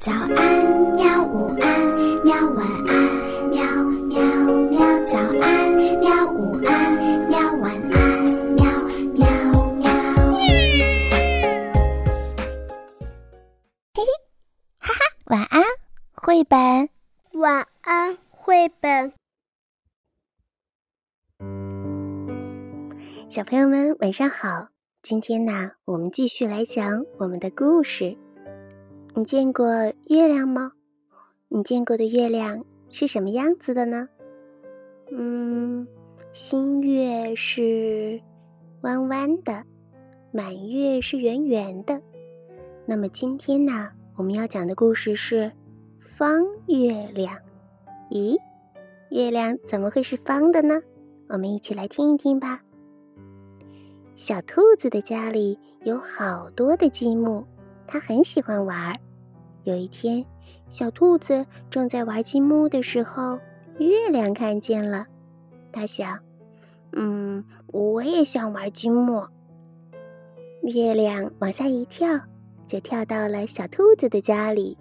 早安，喵！午安，喵！晚安，喵喵喵！早安，喵！午安，喵！晚安，喵喵喵！嘿嘿，哈哈，晚安，绘本。晚安，绘本。小朋友们，晚上好！今天呢，我们继续来讲我们的故事。你见过月亮吗？你见过的月亮是什么样子的呢？嗯，新月是弯弯的，满月是圆圆的。那么今天呢，我们要讲的故事是方月亮。咦，月亮怎么会是方的呢？我们一起来听一听吧。小兔子的家里有好多的积木。他很喜欢玩。有一天，小兔子正在玩积木的时候，月亮看见了。他想：“嗯，我也想玩积木。”月亮往下一跳，就跳到了小兔子的家里。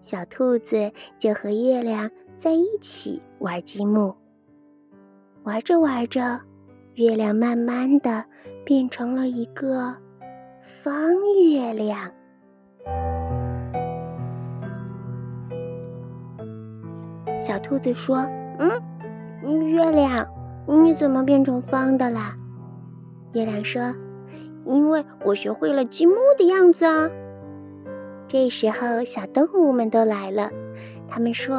小兔子就和月亮在一起玩积木。玩着玩着，月亮慢慢的变成了一个方月亮。小兔子说：“嗯，月亮，你怎么变成方的啦？”月亮说：“因为我学会了积木的样子啊。”这时候，小动物们都来了，他们说：“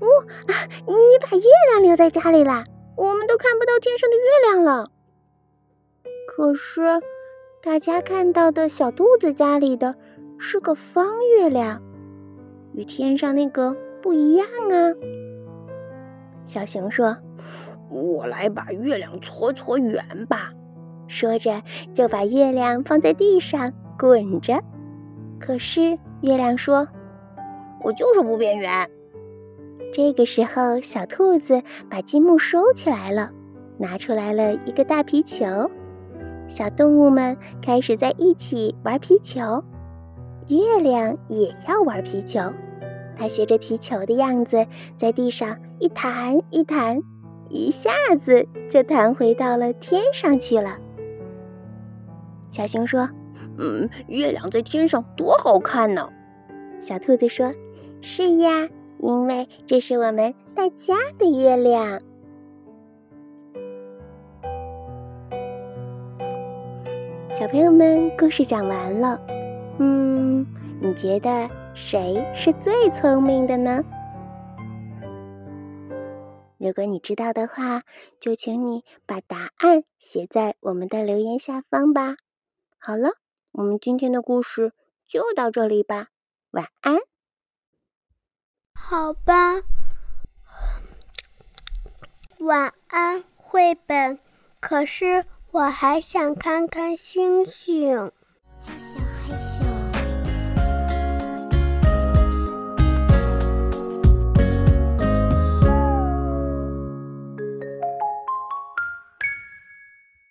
哇啊，你把月亮留在家里啦？我们都看不到天上的月亮了。”可是，大家看到的小兔子家里的是个方月亮，与天上那个。不一样啊！小熊说：“我来把月亮搓搓圆吧。”说着就把月亮放在地上滚着。可是月亮说：“我就是不变圆。”这个时候，小兔子把积木收起来了，拿出来了一个大皮球。小动物们开始在一起玩皮球，月亮也要玩皮球。它学着皮球的样子，在地上一弹一弹，一下子就弹回到了天上去了。小熊说：“嗯，月亮在天上多好看呢。”小兔子说：“是呀，因为这是我们大家的月亮。”小朋友们，故事讲完了。嗯，你觉得？谁是最聪明的呢？如果你知道的话，就请你把答案写在我们的留言下方吧。好了，我们今天的故事就到这里吧，晚安。好吧，晚安，绘本。可是我还想看看星星。